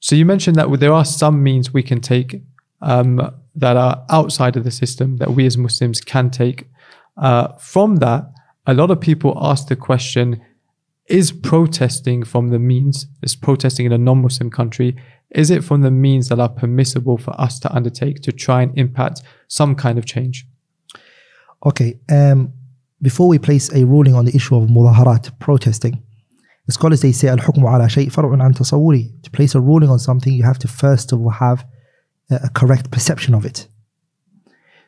So you mentioned that there are some means we can take um, that are outside of the system that we as Muslims can take. Uh, from that, a lot of people ask the question: Is protesting from the means? Is protesting in a non-Muslim country? Is it from the means that are permissible for us to undertake to try and impact some kind of change? Okay. Um, before we place a ruling on the issue of mudaharat, protesting, the scholars they say al-hukmu ala shay far'un an tasawwuri. To place a ruling on something, you have to first of all have a correct perception of it.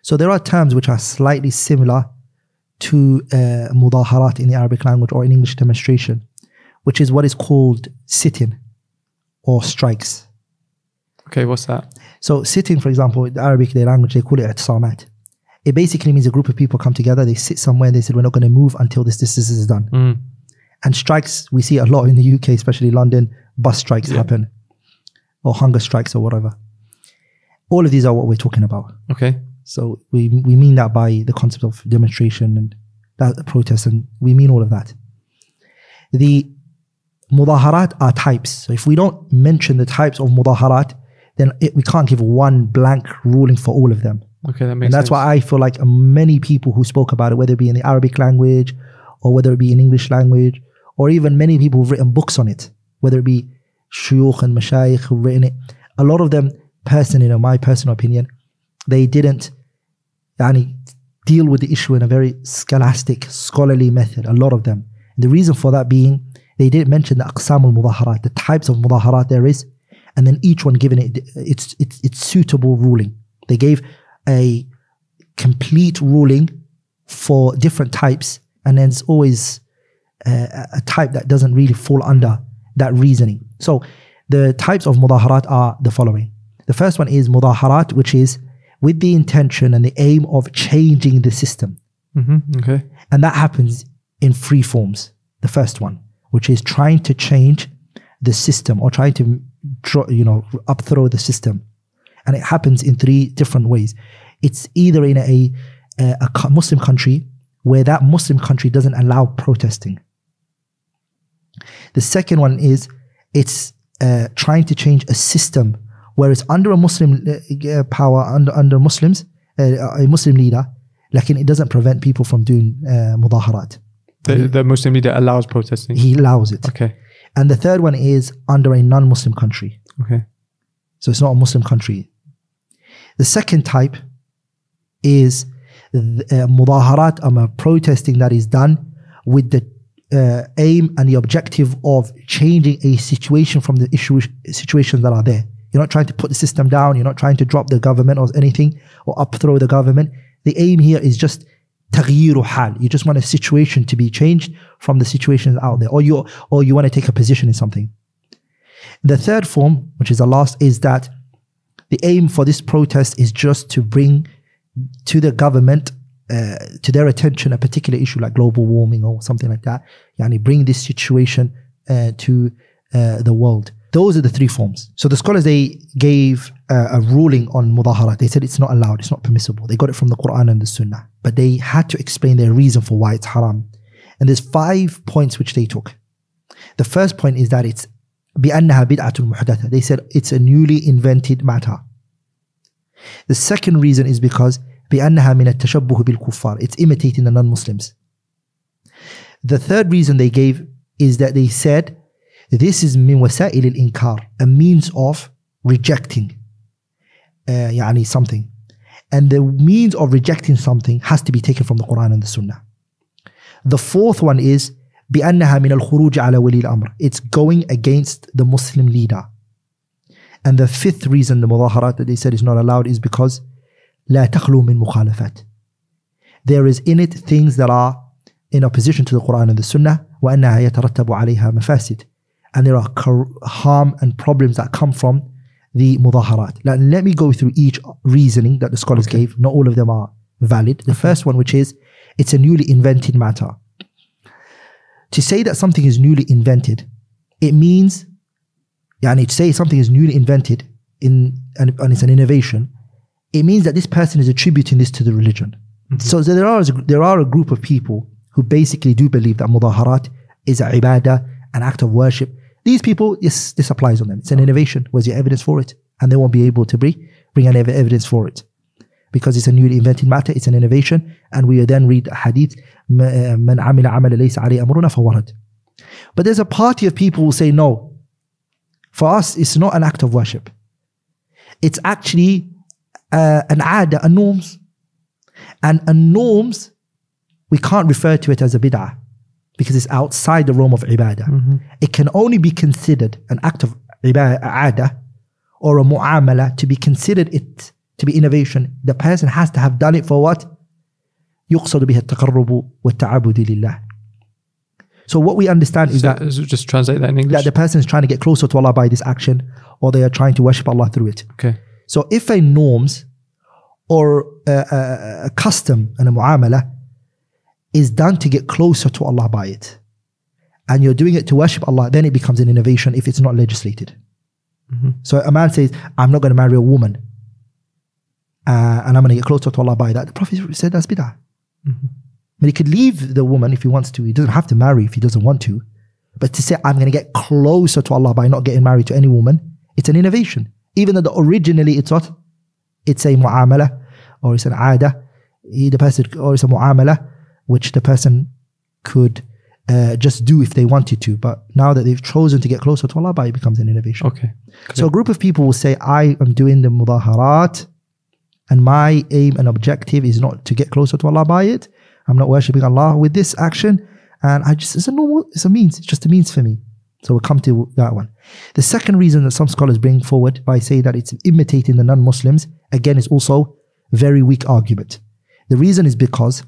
So there are terms which are slightly similar to uh, mudaharat in the Arabic language or in English demonstration, which is what is called sitting or strikes. Okay, what's that? So sitting, for example, in the Arabic their language, they call it i'tisamat. It basically means a group of people come together, they sit somewhere, and they said, we're not going to move until this, this, this is done. Mm. And strikes, we see a lot in the UK, especially London, bus strikes Yeah. happen or hunger strikes or whatever. All of these are what we're talking about. Okay. So we, we mean that by the concept of demonstration and that protest, and we mean all of that. The mudaharat are types. So if we don't mention the types of mudaharat, then it, we can't give one blank ruling for all of them. Okay, that makes sense. And that's sense. why I feel like many people who spoke about it, whether it be in the Arabic language or whether it be in English language, or even many people who've written books on it, whether it be shuyukh and mashayikh who've written it, a lot of them, personally, in my personal opinion, they didn't yani, deal with the issue in a very scholastic, scholarly method, a lot of them. And the reason for that being, they didn't mention the aqsam al-mudaharat, the types of mudaharat there is, and then each one given it its, its, its suitable ruling. They gave a complete ruling for different types, and then it's always uh, a type that doesn't really fall under that reasoning. So the types of mudaharat are the following. The first one is mudaharat, which is with the intention and the aim of changing the system. Mhm, Okay. And that happens in three forms. The first one, which is trying to change the system or trying to, you know, upthrow the system. And it happens in three different ways. It's either in a, a, a Muslim country where that Muslim country doesn't allow protesting. The second one is it's uh, trying to change a system where it's under a Muslim uh, uh, power, under under Muslims, uh, a Muslim leader, like it doesn't prevent people from doing uh, mudaharat. The, the Muslim leader allows protesting. He allows it. Okay. And the third one is under a non-Muslim country. Okay. So it's not a Muslim country. The second type is th- uh, mudaharat, um, protesting that is done with the uh, aim and the objective of changing a situation from the issue situations that are there. You're not trying to put the system down. You're not trying to drop the government or anything or upthrow the government. The aim here is just تغيير حال. You just want a situation to be changed from the situations out there, or you or you want to take a position in something. The third form, which is the last, is that the aim for this protest is just to bring to the government, uh, to their attention, a particular issue like global warming or something like that. Yani bring this situation uh, to uh, the world. Those are the three forms. So the scholars they gave uh, a ruling on mudahara. They said it's not allowed, it's not permissible. They got it from the Quran and the Sunnah, but they had to explain their reason for why it's haram. And there's five points which they took. The first point is that it's بأنها بدعة محدثة. They said it's a newly invented matter. The second reason is because بأنها من التشبه بالكفار. It's imitating the non-Muslims. The third reason they gave is that they said this is من وسائل الإنكار, a means of rejecting uh, يعني something. And the means of rejecting something has to be taken from the Quran and the Sunnah. The fourth one is بأنها من الخروج على ولي الأمر. It's going against the Muslim leader. And the fifth reason the mudaharat that they said is not allowed is because لا تخلو من مخالفات. There is in it things that are in opposition to the Quran and the Sunnah وأنها يترتب عليها مفاسد. And there are cor- harm and problems that come from the mudaharat. Now, let me go through each reasoning that the scholars Okay. gave. Not all of them are valid. The first one, which is it's a newly invented matter. To say that something is newly invented, it means, yani to say something is newly invented in and, and it's an innovation, it means that this person is attributing this to the religion. Mm-hmm. So there are there are a group of people who basically do believe that mudaharat is a ibadah, an act of worship. These people, yes, this applies on them. It's an mm-hmm. innovation. Where's your evidence for it? And they won't be able to bring bring any evidence for it because it's a newly invented matter. It's an innovation, and we then read hadith uh, man amila amala laysa alayhi amruna fawarad. But there's a party of people who say no. For us, it's not an act of worship. It's actually uh, an ad, a norms. And a norms, we can't refer to it as a bid'ah because it's outside the realm of ibadah. It can only be considered an act of ibadah or a mu'amala to be considered it to be innovation. The person has to have done it for what? يقصد به التقرب والتعبد لله. So what we understand is Is that that, is it just translate that in that English? the person is trying to get closer to Allah by this action, or they are trying to worship Allah through it. okay. So if a norms or a, a, a custom and a muamala is done to get closer to Allah by it, and you're doing it to worship Allah, then it becomes an innovation if it's not legislated. So a man says, I'm not going to marry a woman, uh, and I'm going to get closer to Allah by that. The Prophet said that's bid'ah. But he could leave the woman if he wants to. He doesn't have to marry if he doesn't want to. But to say, I'm going to get closer to Allah by not getting married to any woman, it's an innovation. Even though the, originally it's what? It's a mu'amala or it's an aada. He- The person, or it's a mu'amala which the person could uh, just do if they wanted to. But now that they've chosen to get closer to Allah by, it becomes an innovation. Okay. So a group of people will say, I am doing the mudaharat and my aim and objective is not to get closer to Allah by it. I'm not worshipping Allah with this action. And I just, it's a normal, it's a means, it's just a means for me. So we'll come to that one. The second reason that some scholars bring forward by saying that it's imitating the non Muslims, again, is also very weak argument. The reason is because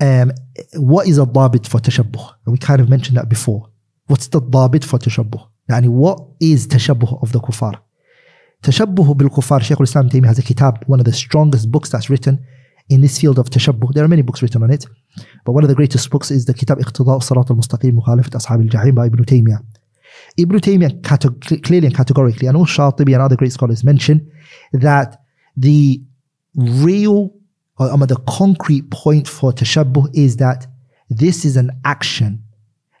um, what is a dabit for tashabbuh? And we kind of mentioned that before. What's the dabit for tashabbuh? Yani what is tashabbuh of the kuffar? Tashabbuh bil kuffar, Shaykh al-Islam Taymiyyah has a kitab, one of the strongest books that's written in this field of tashabbuh. There are many books written on it, but one of the greatest books is the Kitab Iqtida' Sirat al-Mustaqim Mukhalifat Ashab al-Jahim by Ibn Taymiyyah. Ibn Taymiyyah categ- clearly and categorically, and also Shatibi and other great scholars mention that the real or um, the concrete point for tashabbuh is that this is an action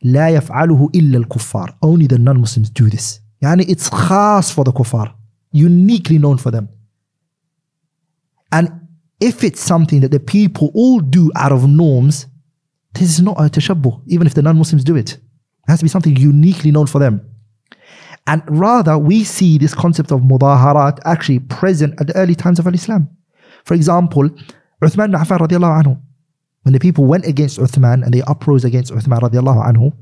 لا يفعله إلا الكفار only the non-Muslims do this يعني it's khas for the kuffar uniquely known for them and if it's something that the people all do out of norms this is not a tashabbuh even if the non-Muslims do it. It has to be something uniquely known for them. And rather we see this concept of mudaharat actually present at the early times of Al Islam for example Uthman ibn Affan radiallahu anhu. When the people went against Uthman and they uprose against Uthman radiallahu anhu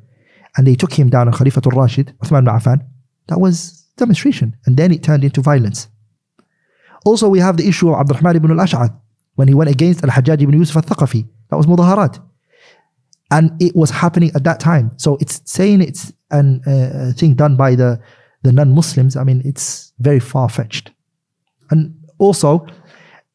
and they took him down on Khalifatul Rashid, Uthman ibn Affan, that was demonstration. And then it turned into violence. Also, we have the issue of Abdurrahman ibn al-Ash'ath when he went against Al-Hajjaj ibn Yusuf al-Thaqafi. That was mudaharat. And it was happening at that time. So it's saying it's an uh, thing done by the, the non-Muslims. I mean, it's very far-fetched. And also,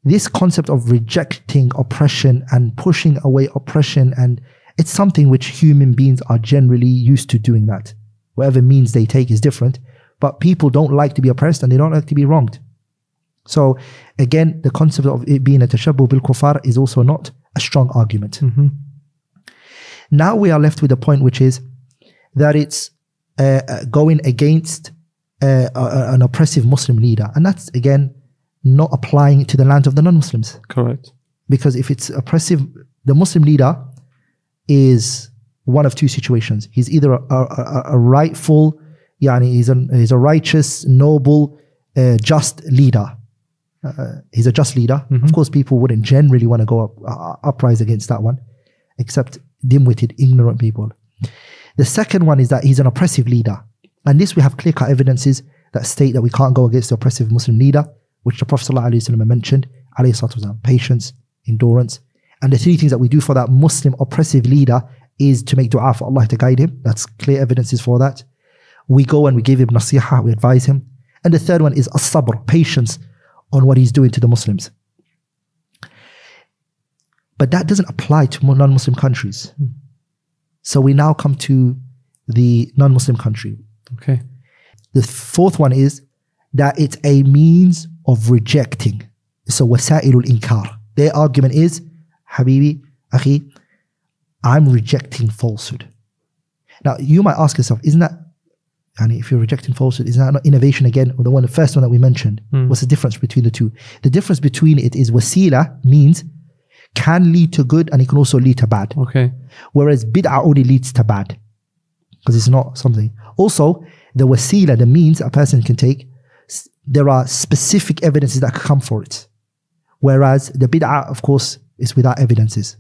this concept of rejecting oppression and pushing away oppression and it's something which human beings are generally used to doing that whatever means they take is different but people don't like to be oppressed and they don't like to be wronged so again the concept of it being a tashabbuh bil kufar is also not a strong argument now we are left with a point which is that it's uh, uh, going against uh, an oppressive muslim leader and that's again not applying to the land of the non-muslims Correct. because if it's oppressive, the Muslim leader is one of two situations. He's either a, a, a- a rightful, yani he's a, he's a righteous, noble, uh, just leader. Uh, he's a just leader. Of course, people wouldn't generally want to go up, uh, uprise against that one, except dim-witted, ignorant people. The second one is that he's an oppressive leader. And this we have clear-cut evidences that state that we can't go against the oppressive Muslim leader, which the Prophet ﷺ mentioned, patience, endurance. And the three things that we do for that Muslim oppressive leader is to make dua for Allah to guide him. That's clear evidences for that. We go and we give him nasiha, we advise him. And the third one is as-sabr, patience on what he's doing to the Muslims. But that doesn't apply to non-Muslim countries. So we now come to the non-Muslim country. Okay. The fourth one is that it's a means of rejecting. So wasailul inkar. Their argument is, Habibi, Akhi, I'm rejecting falsehood. Now, you might ask yourself, isn't that, and if you're rejecting falsehood, is that not innovation again? Or the one, the first one that we mentioned? Hmm. What's the difference between the two? The difference between it is wasila means can lead to good and it can also lead to bad. Okay. Whereas bid'ah only leads to bad because it's not something. Also, the wasila, the means a person can take, there are specific evidences that come for it. Whereas the bid'ah, of course, is without evidences.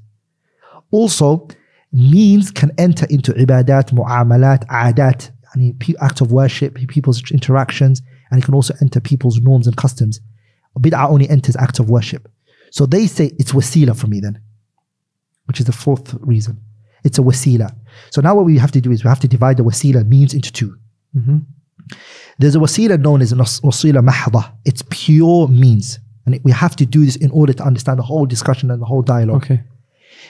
Also, means can enter into ibadat, mu'amalat, adat, and pe- acts of worship, people's interactions, and it can also enter people's norms and customs. Bid'ah only enters acts of worship. So they say it's wasila for me then which is the fourth reason. It's a wasila. So now what we have to do is we have to divide the wasila means into two. hmm There's a wasila known as wasila mahda. It's pure means. And we have to do this in order to understand the whole discussion and the whole dialogue. Okay.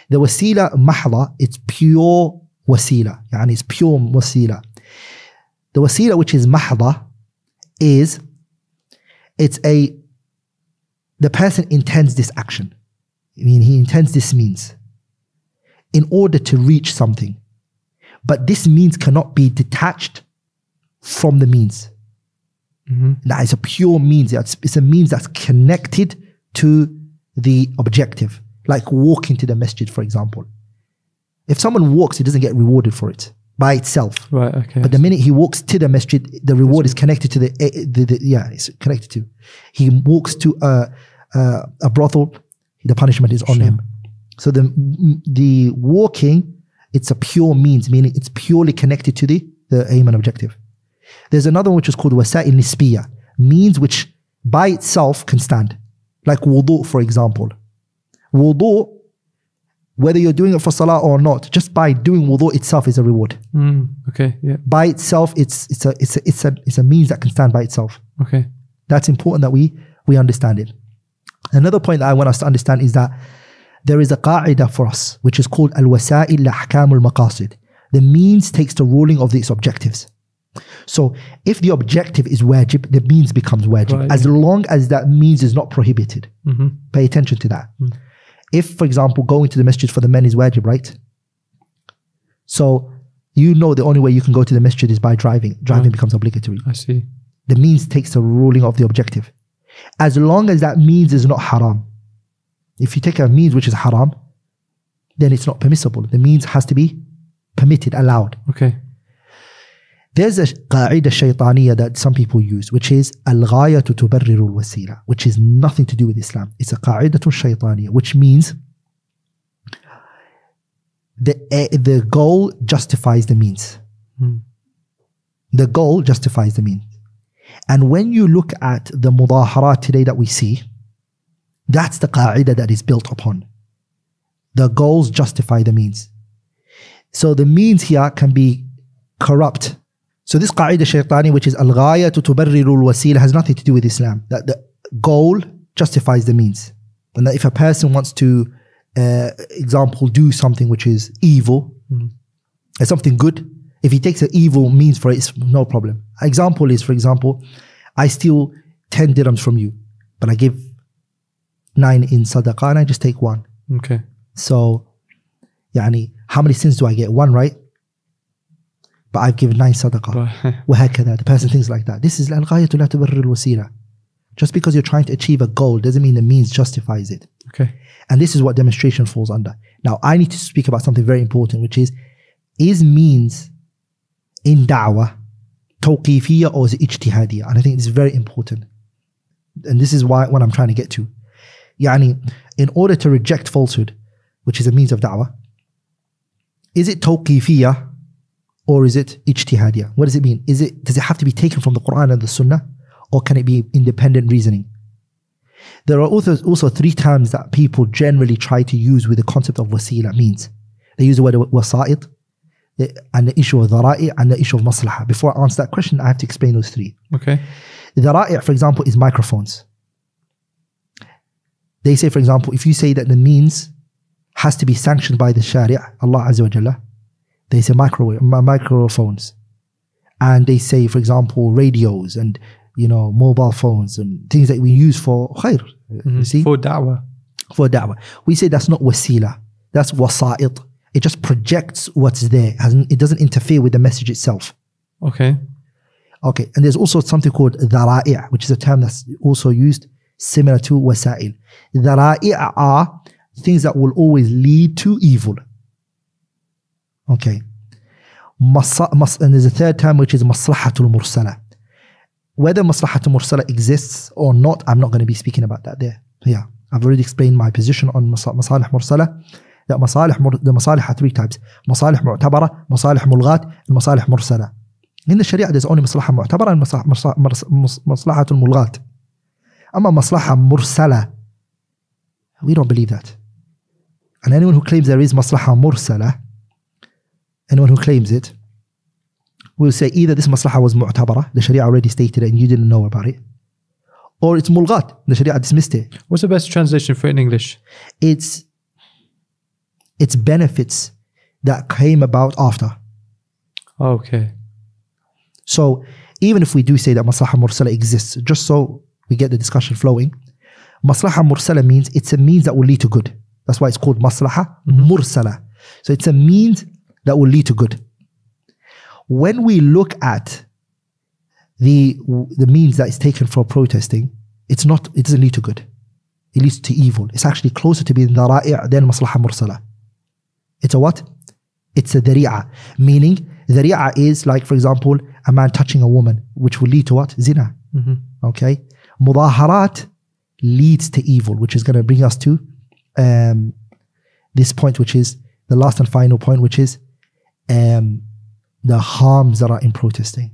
The wasila mahda, it's pure wasila. Yani it's pure wasila. The wasila which is mahda is it's a the person intends this action. I mean he intends this means in order to reach something. But this means cannot be detached from the means. hmm That is a pure means. It's, it's a means that's connected to the objective, like walking to the masjid, for example. If someone walks, he doesn't get rewarded for it by itself. Right. Okay. But the minute he walks to the masjid, the reward is connected to the, eh, the, the yeah, it's connected to. He walks to a, a, a brothel, the punishment is on Sure. him. So the the walking, it's a pure means, meaning it's purely connected to the, the aim and objective. There's another one which is called wasa'il nisbiya, means which by itself can stand. Like wudu, for example. Wudu, whether you're doing it for salah or not, just by doing wudu itself is a reward Mm, okay. Yeah. by itself it's it's a it's a it's a it's a means that can stand by itself Okay. that's important that we we understand it another point that i want us to understand is that there is a qaida for us which is called al-wasa'il ahkam al-maqasid the means takes the ruling of its objectives so if the objective is wajib the means becomes wajib Right. as long as that means is not prohibited hmm pay attention to that if for example going to the masjid for the men is wajib right so you know the only way you can go to the masjid is by driving driving Right. becomes obligatory I see. the means takes the ruling of the objective. As long as that means is not haram. If you take a means which is haram, then it's not permissible. The means has to be permitted, allowed. Okay. There's a qaida shaytaniya that some people use, which is al-ghayatu tubarriru al-wasila, which is nothing to do with Islam. It's a qaidatu shaytaniya, which means the, eh, the goal justifies the means. Hmm. The goal justifies the means. And when you look at the mudaharat today that we see, that's the qaida that is built upon. The goals justify the means. So the means here can be corrupt. So this qaida shaytani, which is al-ghaya to tubarriru al-wasila, has nothing to do with Islam. That the goal justifies the means. And that if a person wants to, uh, example, do something which is evil, and something good, if he takes an evil means for it, it's no problem. Example is, for example, I steal 10 dirhams from you, but I give nine in sadaqah and I just take one. Okay. So, yani, how many sins do I get? One, right? But I've given nine sadaqah. Right. وهكذا. The person thinks like that. This is الغاية لا تبرر الوسيلة. Just because you're trying to achieve a goal doesn't mean the means justifies it. Okay. And this is what demonstration falls under. Now, I need to speak about something very important, which is is means in da'wah tawqifiyya or is it ijtihadiyya? And I think this is very important. And this is why what I'm trying to get to. Yani, in order to reject falsehood, which is a means of da'wah, is it tawqifiyya or is it ijtihadiyya? What does it mean? Is it does it have to be taken from the Quran and the Sunnah, or can it be independent reasoning? There are also, also three terms that people generally try to use with the concept of wasila means. They use the word wasa'id and the issue of dhara'i and the issue of maslaha. Before I answer that question, I have to explain those three. Okay. Dhara'i, for example, is microphones. They say, for example, if you say that the means has to be sanctioned by the Sharia, Allah Azza wa Jalla, they say microwave, microphones. And they say, for example, radios and you know mobile phones and things that we use for khair. You mm-hmm. see, For da'wah. for da'wah. We say that's not wasila, that's wasa'id. It just projects what's there. It It doesn't interfere with the message itself. Okay. Okay, and there's also something called dhara'i', which is a term that's also used similar to wasa'il. Dhara'i' are things that will always lead to evil. Okay. And there's a third term which is maslahatul mursala. Whether maslahatul mursala exists or not, I'm not going to be speaking about that there. Yeah, I've already explained my position on mas- masalih mursala. That masalih, the masalih are three types. Masalih mu'tabara, masalih mulghat, and masalih mursala. In the Sharia, there's only maslaha mu'tabara and maslaha, maslaha, mas- maslahatul mulghat. Amma maslaha mursala, we don't believe that. And anyone who claims there is maslaha mursala, anyone who claims it, will say either this maslaha was mu'tabara, the Sharia already stated it and you didn't know about it, or it's mulghat, the Sharia dismissed it. What's the best translation for it in English? It's its benefits that came about after. Okay. So even if we do say that maslaha mursala exists, just so we get the discussion flowing, maslaha mursala means it's a means that will lead to good. That's why it's called maslaha mm-hmm. mursala. So it's a means that will lead to good. When we look at the the means that is taken for protesting, it's not it doesn't lead to good. It leads to evil. It's actually closer to being dhara'i' than maslaha mursala. It's a what? It's a dari'a, meaning dari'a is like, for example, a man touching a woman, which will lead to what? Zina. Mhm. Okay. Mudaharat leads to evil, which is going to bring us to um, this point, which is the last and final point, which is um, the harms that are in protesting.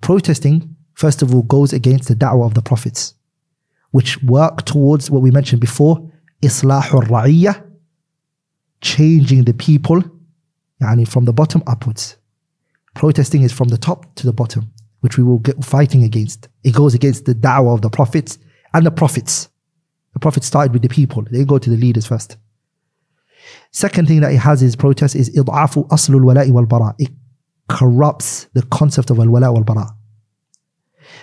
Protesting, first of all, goes against the da'wah of the prophets, which work towards what we mentioned before, islahur ra'iyah, changing the people, yani from the bottom upwards. Protesting is from the top to the bottom, which we will get fighting against. It goes against the da'wah of the prophets and the prophets. The prophets started with the people. They go to the leaders first. Second thing that it has is protest is aslul wala'i wal bara. It corrupts the concept of al wala wal bara.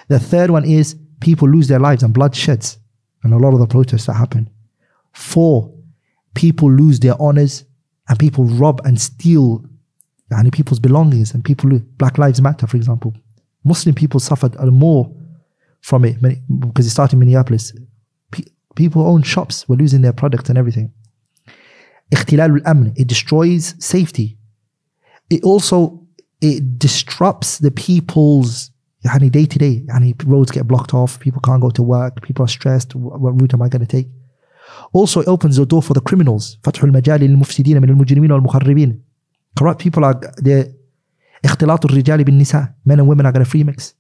The third one is people lose their lives and blood sheds. And a lot of the protests that happen. Four, people lose their honors and people rob and steal yani people's belongings and people, lo- Black Lives Matter, for example. Muslim people suffered more from it because it started in Minneapolis. Pe- people own shops were losing their products and everything. اختلال الأمن, it destroys safety. It also, it disrupts the people's يعني day to day. يعني roads get blocked off, people can't go to work, people are stressed, wh- what route am I going to take? Also, it opens the door for the criminals. فتح المجال للمفسدين من المجرمين والمخربين. Corrupt people are the اختلاط الرجال بالنساء. Men and women are going to free mix.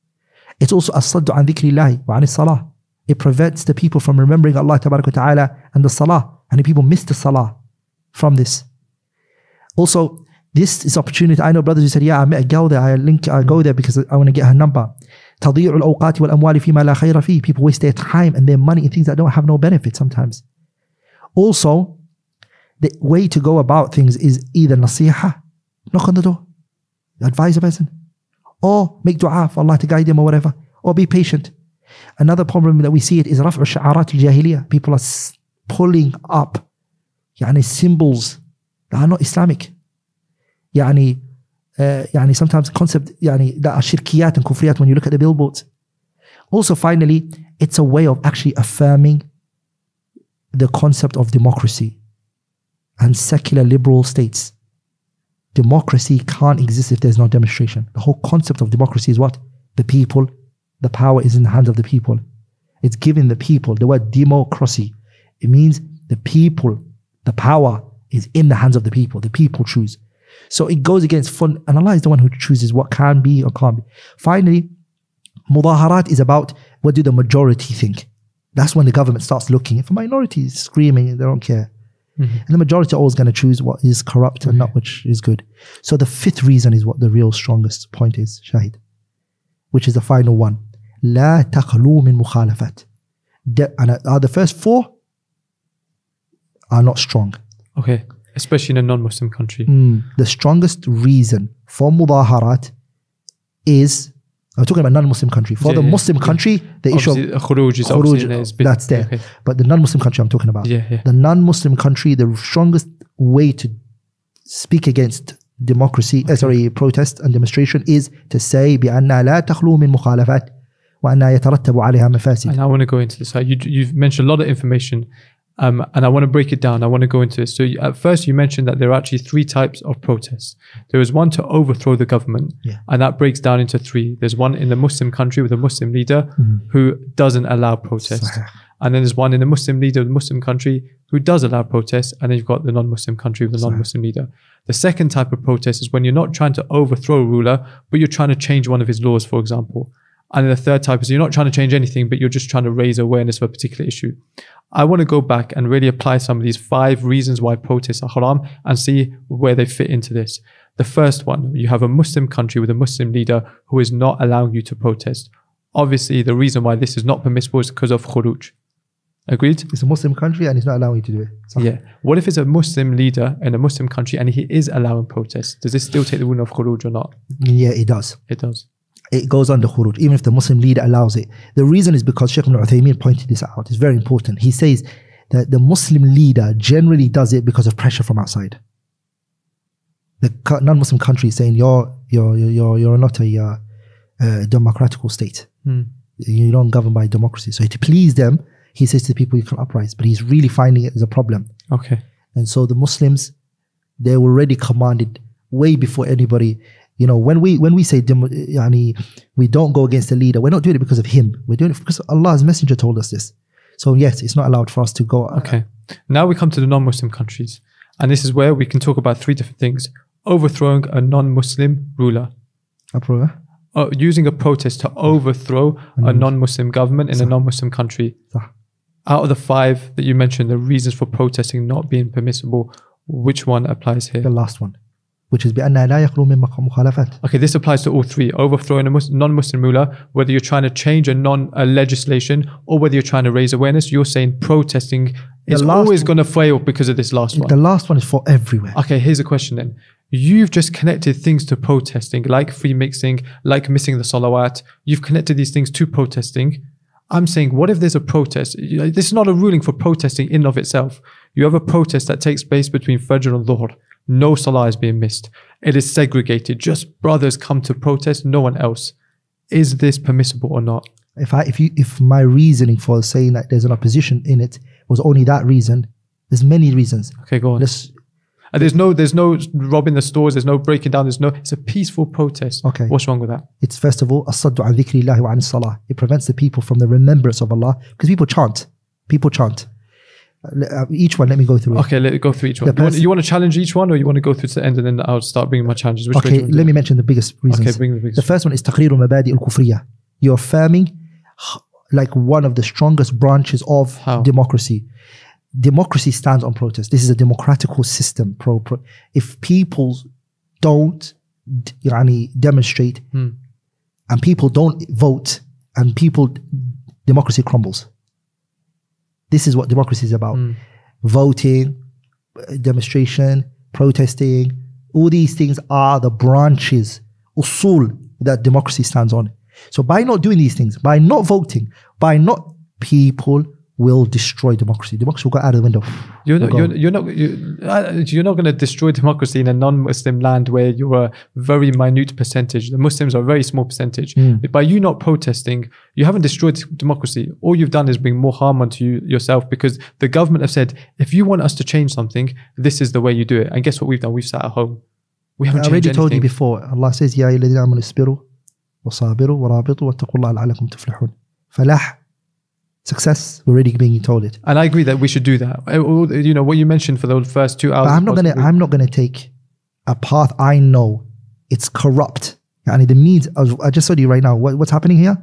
It's also الصد عن ذكر الله وعن الصلاة. It prevents the people from remembering Allah تبارك وتعالى and the salah. And the people miss the salah from this. Also, this is opportunity. I know brothers who said, "Yeah, I met a girl there. I link. I go there because I want to get her number." تضيع الأوقات والأموال فيما لا خير فيه. People waste their time and their money in things that don't have no benefit sometimes. Also, the way to go about things is either nasiha, knock on the door, advise a person, or make dua for Allah to guide him or whatever, or be patient. Another problem that we see it is رفع شعارات الجاهلية. People are s- pulling up يعني symbols that are not Islamic. يعني uh, يعني sometimes concept يعني that are shirkiyat and kufriyat when you look at the billboards. Also, finally, it's a way of actually affirming the concept of democracy and secular liberal states. Democracy can't exist if there's no demonstration. The whole concept of democracy is what? The people, the power is in the hands of the people. It's giving the people, the word democracy, it means the people, the power is in the hands of the people. The people choose. So it goes against fun, and Allah is the one who chooses what can be or can't be. Finally, mudaharat is about what do the majority think. That's when the government starts looking. If a minority is screaming, they don't care. And the majority are always going to choose what is corrupt and not which is good. So the fifth reason is what the real strongest point is, Shahid, which is the final one. لا تخلو من مخالفات. The, and uh, the first four are not strong. Okay. Especially in a non-Muslim country. Mm, the strongest reason for mudaharat is I'm talking about non-Muslim country. For Yeah, the yeah, Muslim yeah. country, the issue of Obviously, khuruj is khuruj, obviously there. It's been- that's there. Okay. But the non-Muslim country I'm talking about. Yeah, yeah. The non-Muslim country, the strongest way to speak against democracy uh, sorry protest and demonstration is to say بأنها لا تخلو من مخالفات وأنها يترتب عليها مفاسد And I want to go into this. So you, you've mentioned a lot of information, um, and I want to break it down. I want to go into it. So, at first, you mentioned that there are actually three types of protests. There is one to overthrow the government, yeah. and that breaks down into three. There's one in the Muslim country with a Muslim leader mm-hmm. who doesn't allow protests. and then there's one in the Muslim leader of the Muslim country who does allow protests. And then you've got the non Muslim country with a non Muslim leader. The second type of protest is when you're not trying to overthrow a ruler, but you're trying to change one of his laws, for example. And then the third type is you're not trying to change anything, but you're just trying to raise awareness of a particular issue. I want to go back and really apply some of these five reasons why protests are haram and see where they fit into this. The first one, you have a Muslim country with a Muslim leader who is not allowing you to protest. Obviously, the reason why this is not permissible is because of khuruj. Agreed? it's a Muslim country and he's not allowing you to do it صح. Yeah. What if it's a Muslim leader in a Muslim country and he is allowing protests? Does this still take the rule of khuruj or not? yeah it does It does. It goes under khuruj, even if the Muslim leader allows it. The reason is because Sheikh ibn Uthaymeen pointed this out. It's very important. He says that the Muslim leader generally does it because of pressure from outside. The non-Muslim country is saying you're you're you're you're not a uh, uh, democratical state. Hmm. You don't govern by democracy. So to please them, he says to the people you can uprise. But he's really finding it as a problem. Okay. And so the Muslims, they were already commanded way before anybody. You know, when we when we say yani, we don't go against the leader, we're not doing it because of him. We're doing it because Allah's messenger told us this. So yes, it's not allowed for us to go. Okay. Now we come to the non-Muslim countries, and this is where we can talk about three different things: overthrowing a non-Muslim ruler, eh? uh, using a protest to overthrow a non-Muslim government in a non-Muslim country. Out of the five that you mentioned, the reasons for protesting not being permissible, which one applies here? The last one, which is بأنها لا يخلو من مخ- مخالفات. Okay, this applies to all three: overthrowing a Mus- non-Muslim ruler, whether you're trying to change a non a legislation or whether you're trying to raise awareness. You're saying protesting is last always one- going to fail because of this last one. The last one is for everywhere. Okay, here's a question then. You've just connected things to protesting, like free mixing, like missing the salawat. You've connected these things to protesting. I'm saying, what if there's a protest? You know, This is not a ruling for protesting in and of itself. You have a protest that takes place between Fajr and Dhuhr. No salah is being missed. It is segregated. Just brothers come to protest, no one else. Is this permissible or not? If I if you if my reasoning for saying that there's an opposition in it was only that reason, there's many reasons. Okay, go on. Let's, and there's no there's no robbing the stores, there's no breaking down, there's no it's a peaceful protest. Okay. What's wrong with that? It's first of all, wa an salah. It prevents the people from the remembrance of Allah because people chant. People chant. Uh, Each one, let me go through it. Okay, let go through each one. The You want, pers- you want to challenge each one, or you want to go through to the end and then I'll start bringing my challenges? Which way do Okay, you want to let do me it? mention the biggest reasons. Okay, bring the biggest. The first one is تقرير المبادئ الكفرية. You're affirming h- like one of the strongest branches of How? democracy. Democracy stands on protest. This is a democratical system. Pro, pro, if people don't d- يعني, demonstrate Hmm. and people don't vote and people democracy crumbles. This is what democracy is about. Hmm. Voting, demonstration, protesting, all these things are the branches, usul that democracy stands on. So by not doing these things, by not voting, by not people will destroy democracy. Democracy will go out of the window. You're Will not, go. you're, you're not, you, uh, you're not going to destroy democracy in a non-Muslim land where you're a very minute percentage. The Muslims are a very small percentage. Hmm. By you not protesting, you haven't destroyed democracy. All you've done is bring more harm onto you yourself because the government have said, if you want us to change something, this is the way you do it. And guess what we've done? We've sat at home. We haven't I already changed told you anything. before. Allah says, يا أيها الذين آمنوا اصبروا وصابروا ورابطوا واتقوا الله لعلكم تفلحون. فلاح, success, we're already being told it. And I agree that we should do that. Uh, all- You know what you mentioned for the first two hours. But I'm not was gonna we- I'm not gonna take a path I know it's corrupt. Yani the means I was- I just told you right now what, what's happening here.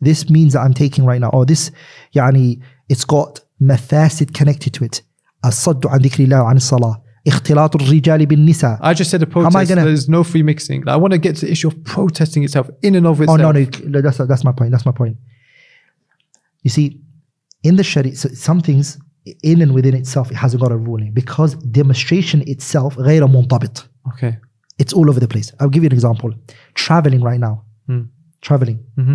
This means that I'm taking right now, or this يعني it's got mafasid connected to it. الصد عن ذكر الله وعن الصلاة اختلاط الرجال بالنساء I just said a I protest. gonna- There's no free mixing. I want to get to the issue of protesting itself in and of Oh itself. no, no, that's that's my point. That's my point. You see, in the Sharia, so some things in and within itself, it hasn't got a ruling because demonstration itself غير منضبط. Okay. It's all over the place. I'll give you an example. Traveling right now. Hmm. Traveling. hmm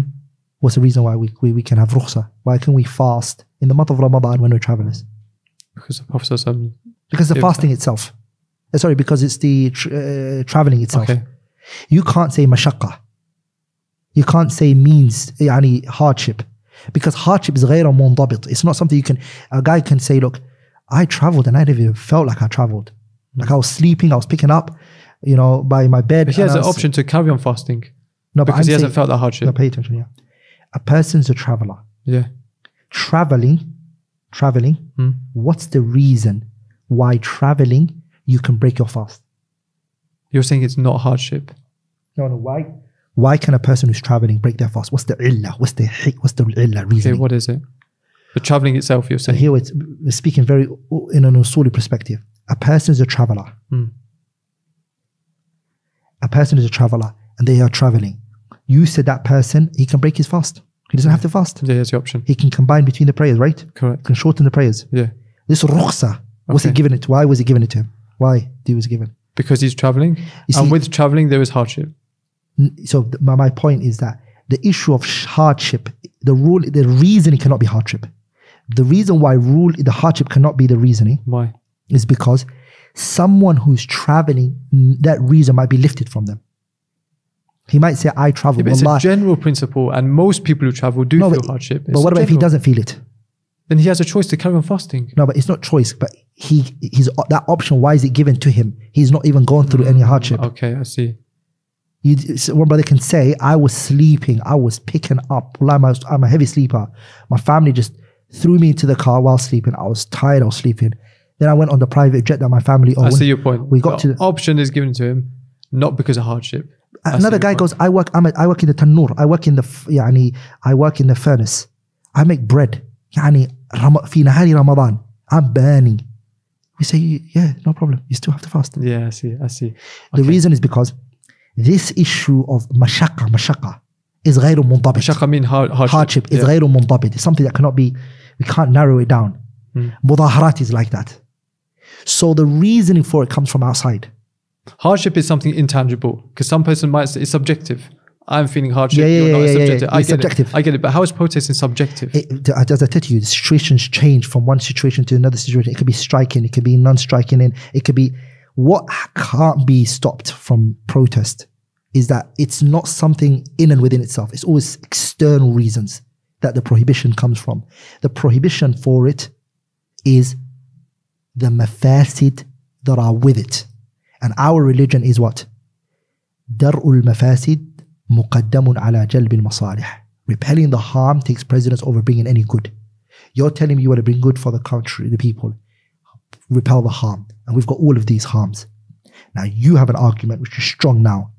What's the reason why we, we, we can have rukhsa? Why can we fast in the month of Ramadan when we're travelers? Because the Prophet Sallallahu Because the Yeah. fasting itself. Uh, sorry, because it's the tr- uh, traveling itself. Okay. You can't say mashaqqa. You can't say means يعني hardship because hardship is غير منضبط. It's not something you can. A guy can say, look, I traveled and I never even felt like I traveled. Like I was sleeping, I was picking up, you know, by my bed. But he and has I the was- option to carry on fasting No, but because I'm he hasn't saying- felt that No, hardship. pay attention. Yeah, a person's a traveler. Yeah. Traveling, traveling. Hmm. What's the reason why traveling you can break your fast? You're saying it's not hardship. No, no. Why? Why can a person who's traveling break their fast? What's the illah? What's the hi- what's the illah Okay, reason? what is it? The traveling itself, you're So saying. here it's we're speaking very in an usuli perspective. A person is a traveler. Hmm. A person is a traveler and they are traveling. You said that person, he can break his fast. He doesn't have to fast. Yeah, that's the option. He can combine between the prayers, right? Correct. can shorten the prayers. Yeah. This rukhsa, was Okay. he given it? Why was he given it to him? Why he was given? Because he's traveling. You and with traveling, there is hardship. So my, my point is that the issue of sh- hardship, the rule, the reason it cannot be hardship. The reason why rule the hardship cannot be the reasoning Why? is because someone who's traveling, that reason might be lifted from them. He might say, "I travel." Yeah, it's a general principle, and most people who travel do No, feel but- hardship. but what about if he doesn't feel it? Then he has a choice to carry on fasting. No, but it's not choice. But he, he's that option. Why is it given to him? He's not even gone through hmm, any hardship. Okay, I see. You, so one brother can say, I was sleeping, I was picking up. Well, I'm a, I'm a heavy sleeper. My family just threw me into the car while sleeping. I was tired, I was sleeping. Then I went on the private jet that my family I owned. see your point. We got the to the- option is given to him, not because of hardship. I see Another your guy point. goes, I work, I'm a, I work in the tanur, I work in the, f- يعني, I work in the furnace. I make bread. يعني رم- في نهار رمضان. I'm burning. We say, yeah, no problem. You still have to fast. Yeah, I see. I see. The Okay. reason is because this issue of مشقة مشقة is غير منضبط. Mashaqqa mean hard, hardship. hardship is Yeah. غير منضبط. It's something that cannot be, we can't narrow it down. Hmm. Mudaharat is like that. So the reasoning for it comes from outside. Hardship is something intangible because some person might say it's subjective. I'm feeling hardship. Yeah, yeah, you're yeah, not. It's yeah, yeah, subjective. yeah. I It's get subjective. it. I get it. But how is protesting subjective? It, as I said to you, the situations change from one situation to another situation. It could be striking, it could be non-striking, and it could be what can't be stopped from protest is that it's not something in and within itself. It's always external reasons that the prohibition comes from. The prohibition for it is the mafasid that are with it. And our religion is what? Dar'ul mafasid muqaddamun ala jalbil masalih. Repelling the harm takes precedence over bringing any good. You're telling me you want to bring good for the country, the people. Repel the harm. And we've got all of these harms. Now you have an argument which is strong now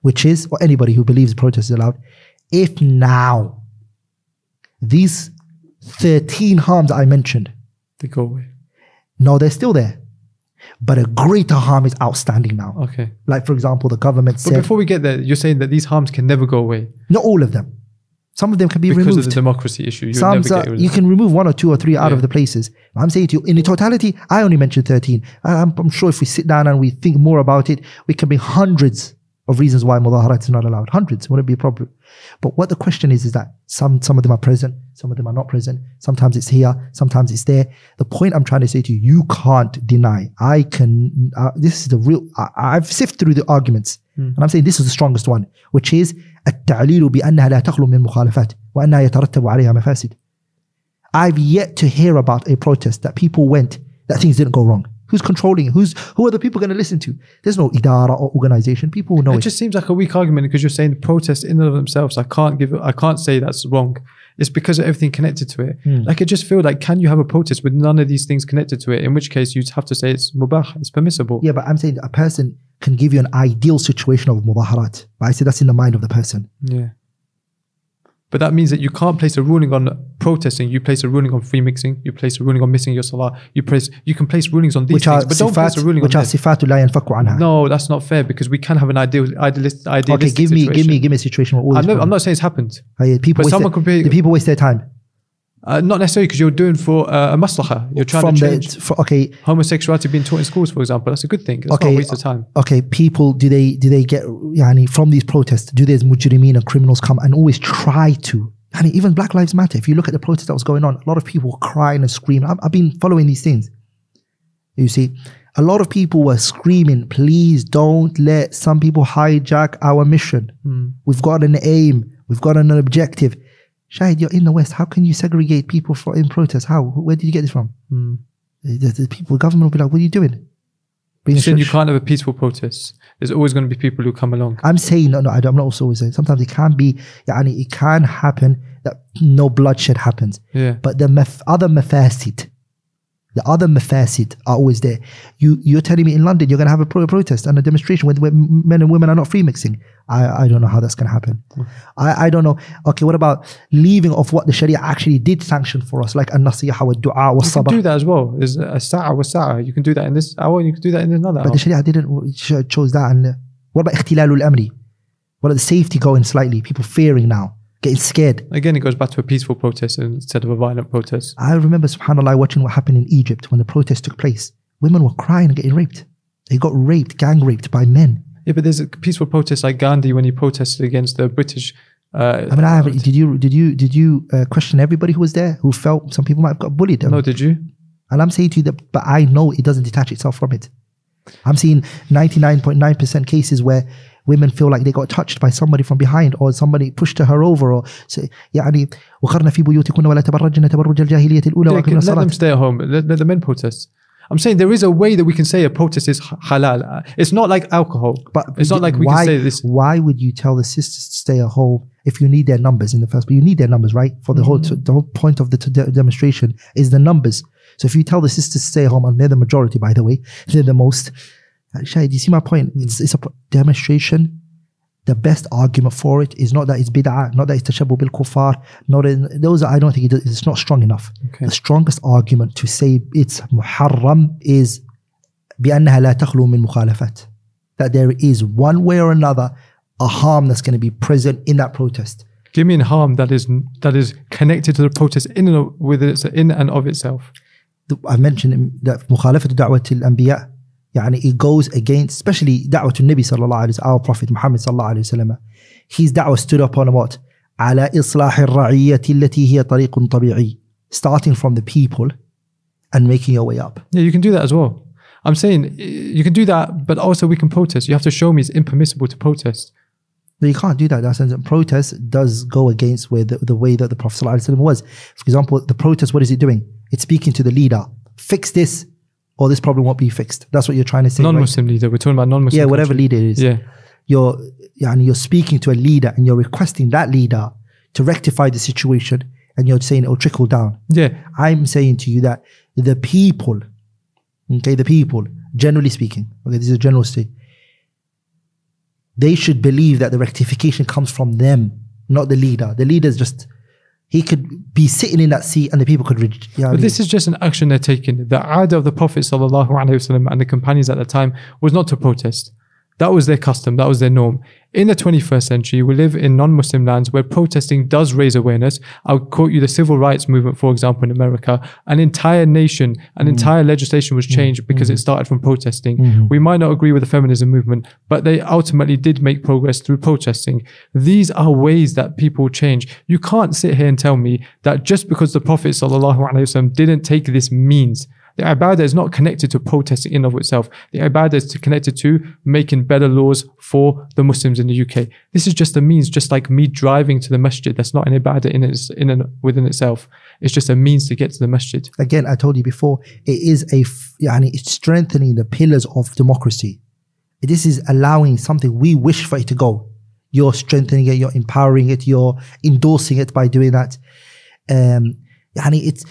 which is, or anybody who believes protest is allowed, if now these 13 harms I mentioned, They go away. no, they're still there. But a greater harm is outstanding now. Okay. Like, for example, the government But said, before we get there, you're saying that these harms can never go away not all of them. Some of them can be because removed. Because of the democracy issue. You'll Some never get you can remove one or two or three out Yeah. of the places. I'm saying to you, in the totality, I only mentioned 13. I- I'm, I'm sure if we sit down and we think more about it, we can bring hundreds of reasons why mudaharat is not allowed. Hundreds wouldn't be a problem. But what the question is, is that some, some of them are present, some of them are not present. Sometimes it's here, sometimes it's there. The point I'm trying to say to you, you can't deny. I can, uh, this is the real, I, I've sifted through the arguments and I'm saying this is the strongest one, which is التعليل بأنها لا تخلو من مخالفات وأنها يترتب عليها مفاسد. I've yet to hear about a protest that people went that things didn't go wrong. Who's controlling? Who's who are the people going to listen to? There's no idara or organization. People know It it. just seems like a weak argument because you're saying the protests in and of themselves. I can't give. I can't say that's wrong. It's because of everything connected to it. Hmm. Like I just feel like, can you have a protest with none of these things connected to it? In which case, you'd have to say it's mubah. It's permissible. Yeah, but I'm saying a person can give you an ideal situation of mudaharat. But I say that's in the mind of the person. Yeah. But that means that you can't place a ruling on protesting. You place a ruling on free mixing. You place a ruling on missing your salah. You place. You can place rulings on these Which things, are but don't place a ruling which on are sifatu la yanfaku anha. No, that's not fair because we can have an ideal, idealist, idealistic okay, give me, give me, give me a situation where all I'm not, I'm not saying it's happened. Oh, yeah, people but someone their, be- the people waste their time Uh, not necessarily because you're doing for uh, a maslaha. You're trying from to the change for, okay homosexuality being taught in schools, for example. That's a good thing. It's not Okay, a waste of time. okay, people, do they do they get yani, from these protests? Do these mujrimeen and criminals come and always try to? And even Black Lives Matter. If you look at the protest that was going on, a lot of people were crying and screaming. I've, I've been following these things. You see, A lot of people were screaming, please don't let some people hijack our mission. We've got an aim, we've got an objective. Shahid, you're in the West. How can you segregate people for in protests? How? Where did you get this from? Mm. The, the, people, government will be like, what are you doing? Being you said you can't have a peaceful protest. There's always going to be people who come along. I'm saying, no, no, I am not also saying. Sometimes it can be, and it can happen that no bloodshed happens. Yeah. But the mef- other mafasid, the other mafasid are always there. You, you're telling me in London you're going to have a pro- protest and a demonstration where, where men and women are not free mixing. I, I don't know how that's going to happen. I, I don't know. Okay, what about leaving off what the Sharia actually did sanction for us, like an-nasiha wa du'a wa You can do that as well. There's a sa'a wa sa'a. You can do that in this hour. You can do that in another But hour. the Sharia didn't cho- chose that. And uh, what about ikhtilalul amri? What about the safety going slightly? People fearing now, getting scared. Again, it goes back to a peaceful protest instead of a violent protest. I remember, subhanAllah, watching what happened in Egypt when the protest took place. Women were crying and getting raped. They got raped, gang raped by men. Yeah, but there's a peaceful protest like Gandhi when he protested against the British. Uh, I mean, I haven't. Did you did you did you uh, question everybody who was there who felt some people might have got bullied? no, did you? And I'm saying to you that, but I know it doesn't detach itself from it. I'm seeing 99.9% cases where women feel like they got touched by somebody from behind or somebody pushed her over or say, يعني وقرن في بيوتكن ولا تبرجن تبرج الجاهلية الأولى Yeah, وأقمنا let them الصلاة. stay at home. Let, let the men protest. I'm saying there is a way that we can say a protest is h- halal. Uh, It's not like alcohol. But it's not like we why, can say this. Why would you tell the sisters to stay at home if you need their numbers in the first place? You need their numbers, right? For the whole Mm. the whole point of the t- de- demonstration is the numbers. So if you tell the sisters to stay at home, and they're the majority, by the way, they're the most. Uh, Shahid, you see my point? Mm. It's it's a p- demonstration. The best argument for it is not that it's bid'ah, not that it's tashabbu bil kuffar, not in, those are, I don't think it, it's not strong enough. Okay. The strongest argument to say it's muharram is بأنها لا تخلو من مخالفات that there is one way or another a harm that's going to be present in that protest. Give me in harm that is that is connected to the protest in and of, with its in and of itself. The- I've mentioned that مخالفة دعوة الأنبياء يعني it goes against especially دعوة النبي صلى الله عليه وسلم our prophet Muhammad صلى الله عليه وسلم his da'wah stood upon what على إصلاح الرعية التي هي طريق طبيعي starting from the people and making your way up. Yeah, you can do that as well. I'm saying uh, you can do that, but also we can protest. You have to show me it's impermissible to protest. But you can't do that. That sense. Protest does go against where the, the way that the Prophet ﷺ was. For example, the protest, what is it doing? It's speaking to the leader. Fix this, or this problem won't be fixed. That's what you're trying to say. Non-Muslim leader. We're talking about non-Muslim. Yeah, whatever country. leader it is. Yeah, You're, and you're speaking to a leader and you're requesting that leader to rectify the situation, and you're saying it'll trickle down. yeah. I'm saying to you that the people, okay, the people, generally speaking, okay, this is a general state, they should believe that the rectification comes from them, not the leader. The leader is just, he could be sitting in that seat and the people could, you know what I But mean? this is just an action they're taking. The ad of the Prophet sallallahu alaihi wasallam and the companions at the time was not to protest. That was their custom. That was their norm. In the 21st century, we live in non-Muslim lands where protesting does raise awareness. I'll quote you the civil rights movement, for example, in America. An entire nation, an mm. entire legislation was mm. changed because mm-hmm. it started from protesting. Mm-hmm. We might not agree with the feminism movement, but they ultimately did make progress through protesting. These are ways that people change. You can't sit here and tell me that just because the Prophet ﷺ didn't take this means the ibadah is not connected to protesting in of itself. The ibadah is connected to making better laws for the Muslims in the UK. This is just a means, just like me driving to the masjid. That's not an ibadah in its, in and within itself. It's just a means to get to the masjid. Again, I told you before, it is a, yani it's strengthening the pillars of democracy. This is allowing something we wish for it to go. You're strengthening it, you're empowering it, you're endorsing it by doing that. Um, yani it's,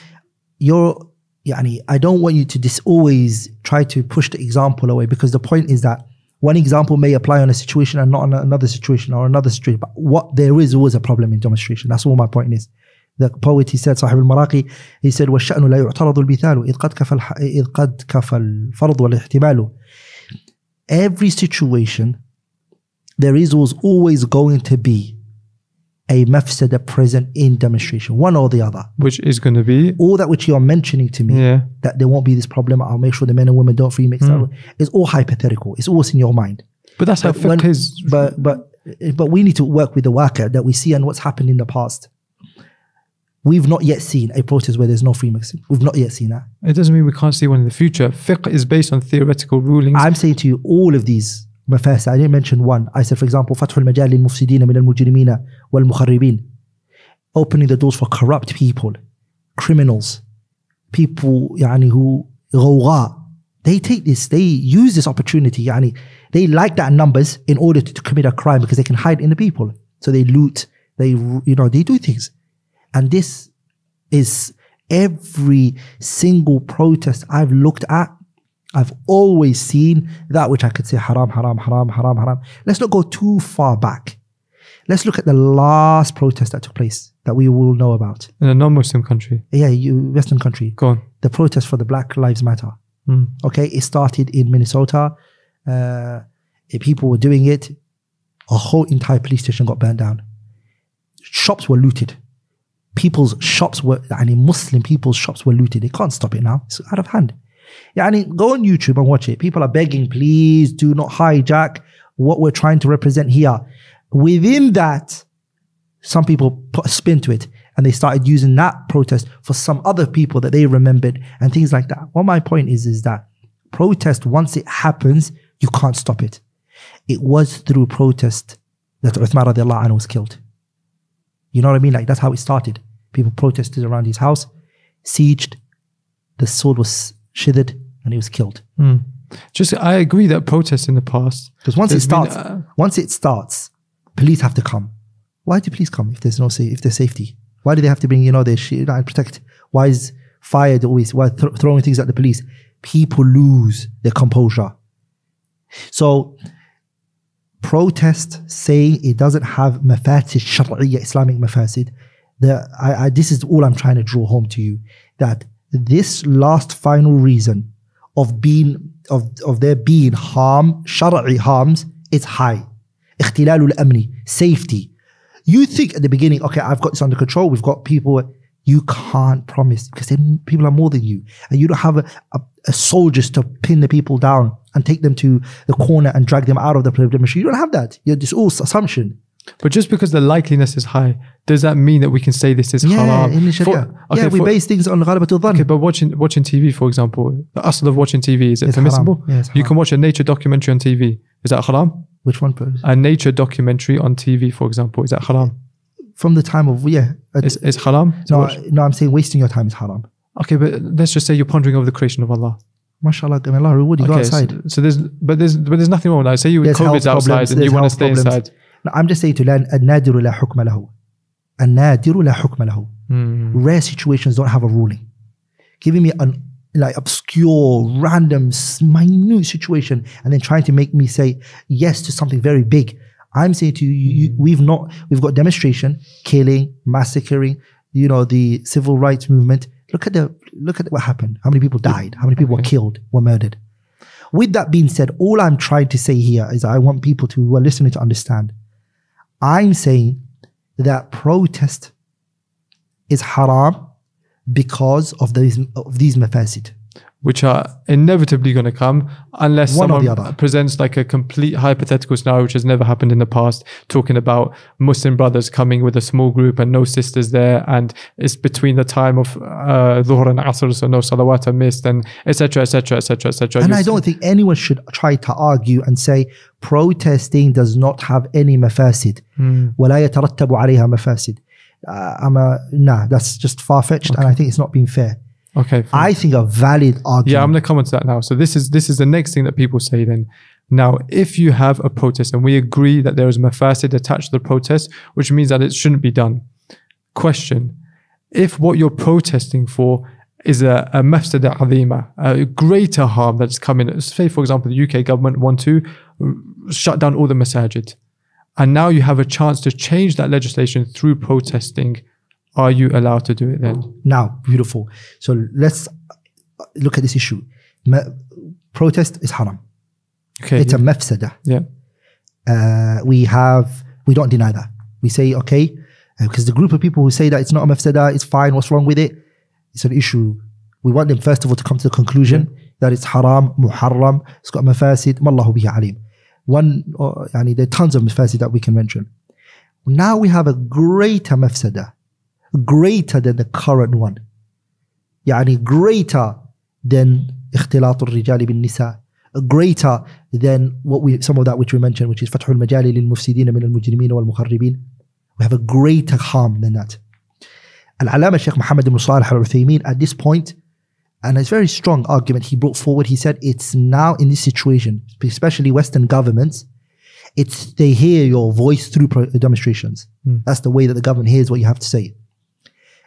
you're, yani I don't want you to just always try to push the example away because the point is that one example may apply on a situation and not on another situation or another situation. But what there is always a problem in demonstration. That's all my point is. The poet he said صاحب المراقي he said والشأن لا يعترض المثال إذ قد كفى الح- إذ قد كفى الفرض والاحتمال. Every situation there is always, always going to be a mafsada present in demonstration, one or the other. Which is going to be, All that which you're mentioning to me, yeah, that there won't be this problem, I'll make sure the men and women don't free mix. It's all hypothetical. It's always in your mind. but that's how But when- fiqh is. But but but we need to work with the worker that we see and what's happened in the past. We've not yet seen a protest where there's no free mixing. We've not yet seen that. It doesn't mean we can't see one in the future. Fiqh is based on theoretical rulings. I'm saying to you, all of these mafasid, I didn't mention one. I said, for example, فتح المجال للمفسدين من المجرمين والمخربين. Opening the doors for corrupt people, criminals, people يعني, who غوغاء. They take this, they use this opportunity. يعني, they like that numbers in order to, to commit a crime because they can hide in the people. So they loot, they, you know, they do things. And this is every single protest I've looked at. I've always seen that which I could say haram, haram, haram, haram, haram. Let's not go too far back. Let's look at the last protest that took place that we will know about. in a non-Muslim country. Yeah, you, Western country. Go on. The protest for the Black Lives Matter. Mm. Okay, it started in Minnesota. Uh, people were doing it. A whole entire police station got burned down. Shops were looted. People's shops were, I mean, Muslim people's shops were looted. They can't stop it now. It's out of hand. Yeah, I mean, go on YouTube and watch it. People are begging, please do not hijack what we're trying to represent here. Within that, some people put a spin to it and they started using that protest for some other people that they remembered and things like that. What my point is, is that protest, once it happens, you can't stop it. It was through protest that Uthman radiallahu anhu was killed. You know what I mean? Like that's how it started. People protested around his house, sieged, the sword was shithered, and he was killed. Mm. Just, I agree that protests in the past. Because once it There's been, starts, uh, once it starts, police have to come. Why do police come if there's no sa- if there's safety? Why do they have to bring you know their shit and protect? Why is fire always why th- throwing things at the police? People lose their composure. So protest saying it doesn't have mafasid shar'iyya Islamic mafasid. The, I, I, this is all I'm trying to draw home to you that this last final reason of being of, of there being harm, shari'i harms, is high. اختلال الأمني safety. You think at the beginning, okay, I've got this under control, we've got people. You can't promise because then people are more than you. And you don't have a, a, a soldiers to pin the people down and take them to the corner and drag them out of the problem. You don't have that. You're this all assumption. But just because the likeliness is high, does that mean that we can say this is Yeah, haram? in the For- okay, yeah, we for- base things on ghalabatul dhann. Okay, but watching watching TV, for example, the asl of watching TV is it It's permissible? Yeah, you can watch a nature documentary on TV. Is that haram? Which one? please? A nature documentary on TV, for example, is that haram? From the time of yeah. Is is haram? no, no, I'm saying wasting your time is haram. Okay, but let's just say you're pondering over the creation of Allah. Mashallah, may Allah reward you. Go Okay, so, outside. so there's but there's but there's nothing wrong with that. Say you There's COVID's outside problems, and you want to stay problems. inside. No, I'm just saying to learn النادر لا حكم له. النادر لا حكم له. Hmm. Rare situations don't have a ruling. Giving me an like obscure, random, s- minute situation and then trying to make me say yes to something very big. I'm saying to you, you, you we've not, we've got demonstration, killing, massacring, you know, the civil rights movement. Look at the, look at what happened. How many people died? How many people were Okay. killed, were murdered? With that being said, all I'm trying to say here is I want people to, who are listening to understand. I'm saying that protest is haram because of these of these mafasid which are inevitably going to come unless One or someone the other. presents like a complete hypothetical scenario which has never happened in the past talking about muslim brothers coming with a small group and no sisters there and it's between the time of uh, dhuhr and asr so no salawat are missed and etc etc etc etc And I don't think anyone should try to argue and say protesting does not have any mafasid. ولا يترتب عليها مفاسد. Uh, I'm a, nah, that's just far fetched, and I think it's not being fair. okay fine. I think a valid argument. yeah i'm going to come on to that now so this is this is the next thing that people say then now if you have a protest and we agree that there is mafasid attached to the protest which means that it shouldn't be done question if what you're protesting for is a, a mafsada azima, a greater harm that's coming. Say, for example, the UK government want to shut down all the masajid. And now you have a chance to change that legislation through protesting are you allowed to do it then? Now, beautiful. So let's uh, look at this issue. protest is haram. Okay, it's yeah. a mafsada. Yeah. Uh, we have we don't deny that. We say okay uh, because the group of people who say that it's not a mafsada, it's fine. What's wrong with it? It's an issue. We want them first of all to come to the conclusion yeah. that it's haram, muharram. It's got mafasid. Mallahu bihi alim. One, uh, I mean, there are tons of mafasid that we can mention. Now we have a greater mafsada greater than the current one يعني greater than اختلاط الرجال بالنساء greater than what we some of that which we mentioned which is فتح المجال للمفسدين من المجرمين والمخربين we have a greater harm than that العلامة الشيخ محمد بن صالح العثيمين at this point and it's a very strong argument he brought forward he said it's now in this situation especially western governments it's they hear your voice through pro- demonstrations Mm. that's the way that the government hears what you have to say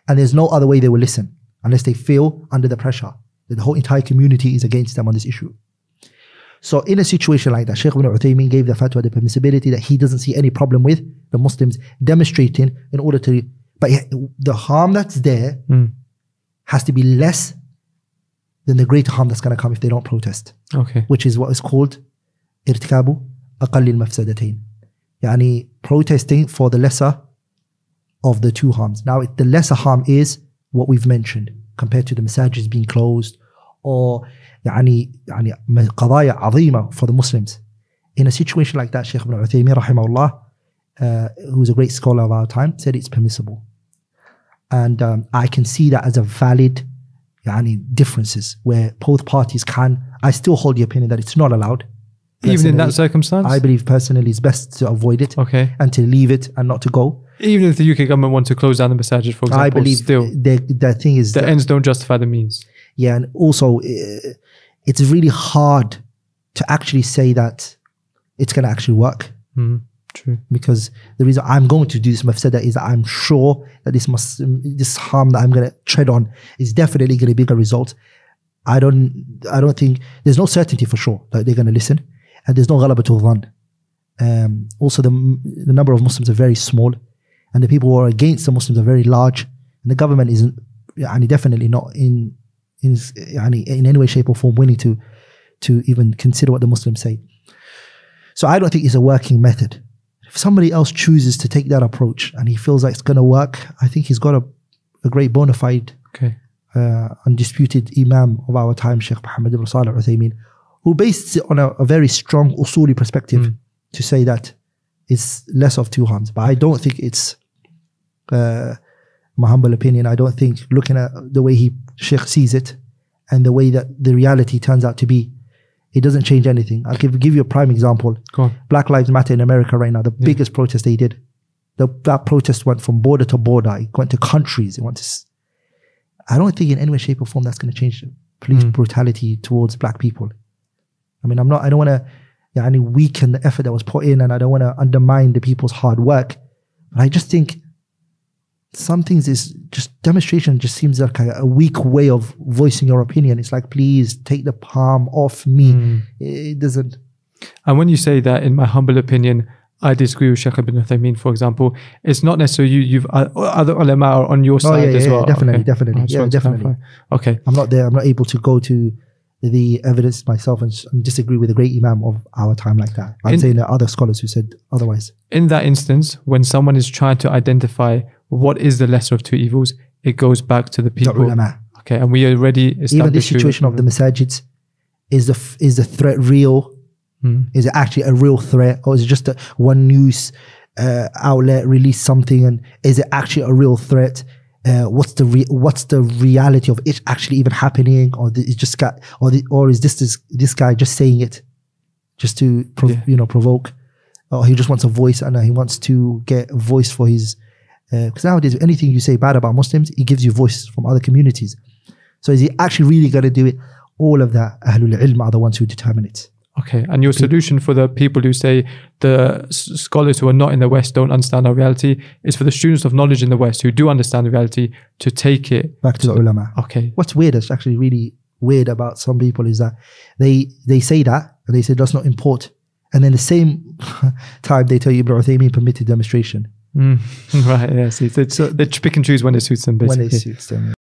And there's no other way they will listen unless they feel under the pressure that the whole entire community is against them on this issue. So in a situation like that, Sheikh ibn Uthaymeen gave the fatwa the permissibility that he doesn't see any problem with the Muslims demonstrating in order to, but the harm that's there mm. has to be less than the great harm that's going to come if they don't protest. Okay. Which is what is called irtikabu aqallil mafsadatain. Yani protesting for the lesser of the two harms. Now, it- the lesser harm is what we've mentioned compared to the massages being closed or يعني يعني قضايا عظيمة for the Muslims. In a situation like that, Sheikh ibn Uthaymeen rahimahullah, uh, who's a great scholar of our time, said it's permissible. And um, I can see that as a valid يعني differences where both parties can. I still hold the opinion that it's not allowed. Even in that Personally, circumstance? I believe personally it's best to avoid it okay. and to leave it and not to go. Even if the UK government wants to close down the masajid, for example, I believe still, the, the thing is the that- ends don't justify the means. yeah, and also uh, it's really hard to actually say that it's going to actually work Mm. True. because the reason I'm going to do this mafsada is that I'm sure that this must this harm that I'm going to tread on is definitely going to be a result. I don't I don't think there's no certainty for sure that they're going to listen, and there's no ghalabatul dhan. Um, also, the the number of Muslims are very small, and the people who are against the Muslims are very large, and the government isn't, yani definitely not in, in, yani in any way, shape, or form willing to, to even consider what the Muslims say. So I don't think it's a working method. If somebody else chooses to take that approach and he feels like it's going to work, I think he's got a, a great bona fide, okay. uh, undisputed Imam of our time, Sheikh Muhammad ibn Salih Uthaymeen, who based it on a, a very strong Usuli perspective mm. to say that it's less of two harms. But I don't think it's uh, my humble opinion, I don't think looking at the way he, Sheikh sees it and the way that the reality turns out to be, it doesn't change anything. I'll give, give you a prime example. Black Lives Matter in America right now, the biggest protest they did. The, that protest went from border to border. It went to countries. It went to. I don't think in any way, shape, or form that's going to change police Mm. brutality towards black people. I mean, I'm not. I don't want to. Yeah, any weaken the effort that was put in, and I don't want to undermine the people's hard work. But I just think some things is just demonstration just seems like a, a weak way of voicing your opinion. It's like, please take the palm off me. Mm. It doesn't. And when you say that, in my humble opinion, I disagree with Sheikh Ibn Uthaymeen, for example. It's not necessarily you, you've uh, other ulama are on your Oh, side yeah, as yeah, well. definitely, definitely. I just Yeah, definitely. Okay. I'm not there. I'm not able to go to the evidence myself and, and disagree with a great imam of our time like that. I'm In- saying there are other scholars who said otherwise. In that instance, when someone is trying to identify what is the lesser of two evils, it goes back to the people. Okay. And we already established. Even the situation of the masajids, is the is the threat real? Mm. Is it actually a real threat, or is it just a, one news uh, outlet released something, and is it actually a real threat? Uh, what's the re- what's the reality of it actually even happening, or the, it's just got, or the, or is this this this guy just saying it just to prov- Yeah. you know provoke, or he just wants a voice and he wants to get a voice for his Uh, because nowadays anything you say bad about Muslims, it gives you voice from other communities. So is he actually really going to do it? All of that Ahlul Ilm are the ones who determine it. Okay. And your solution for the people who say the scholars who are not in the West don't understand our reality is for the students of knowledge in the West who do understand the reality to take it. Back to the ulama. Okay. What's weird, that's actually really weird about some people is that they they say that and they say that's not import. And then the same time they tell you Ibn Uthaymeen permitted demonstration Mm. right. Yeah. See, they, So- they pick and choose when it suits them, when basically. it suits them.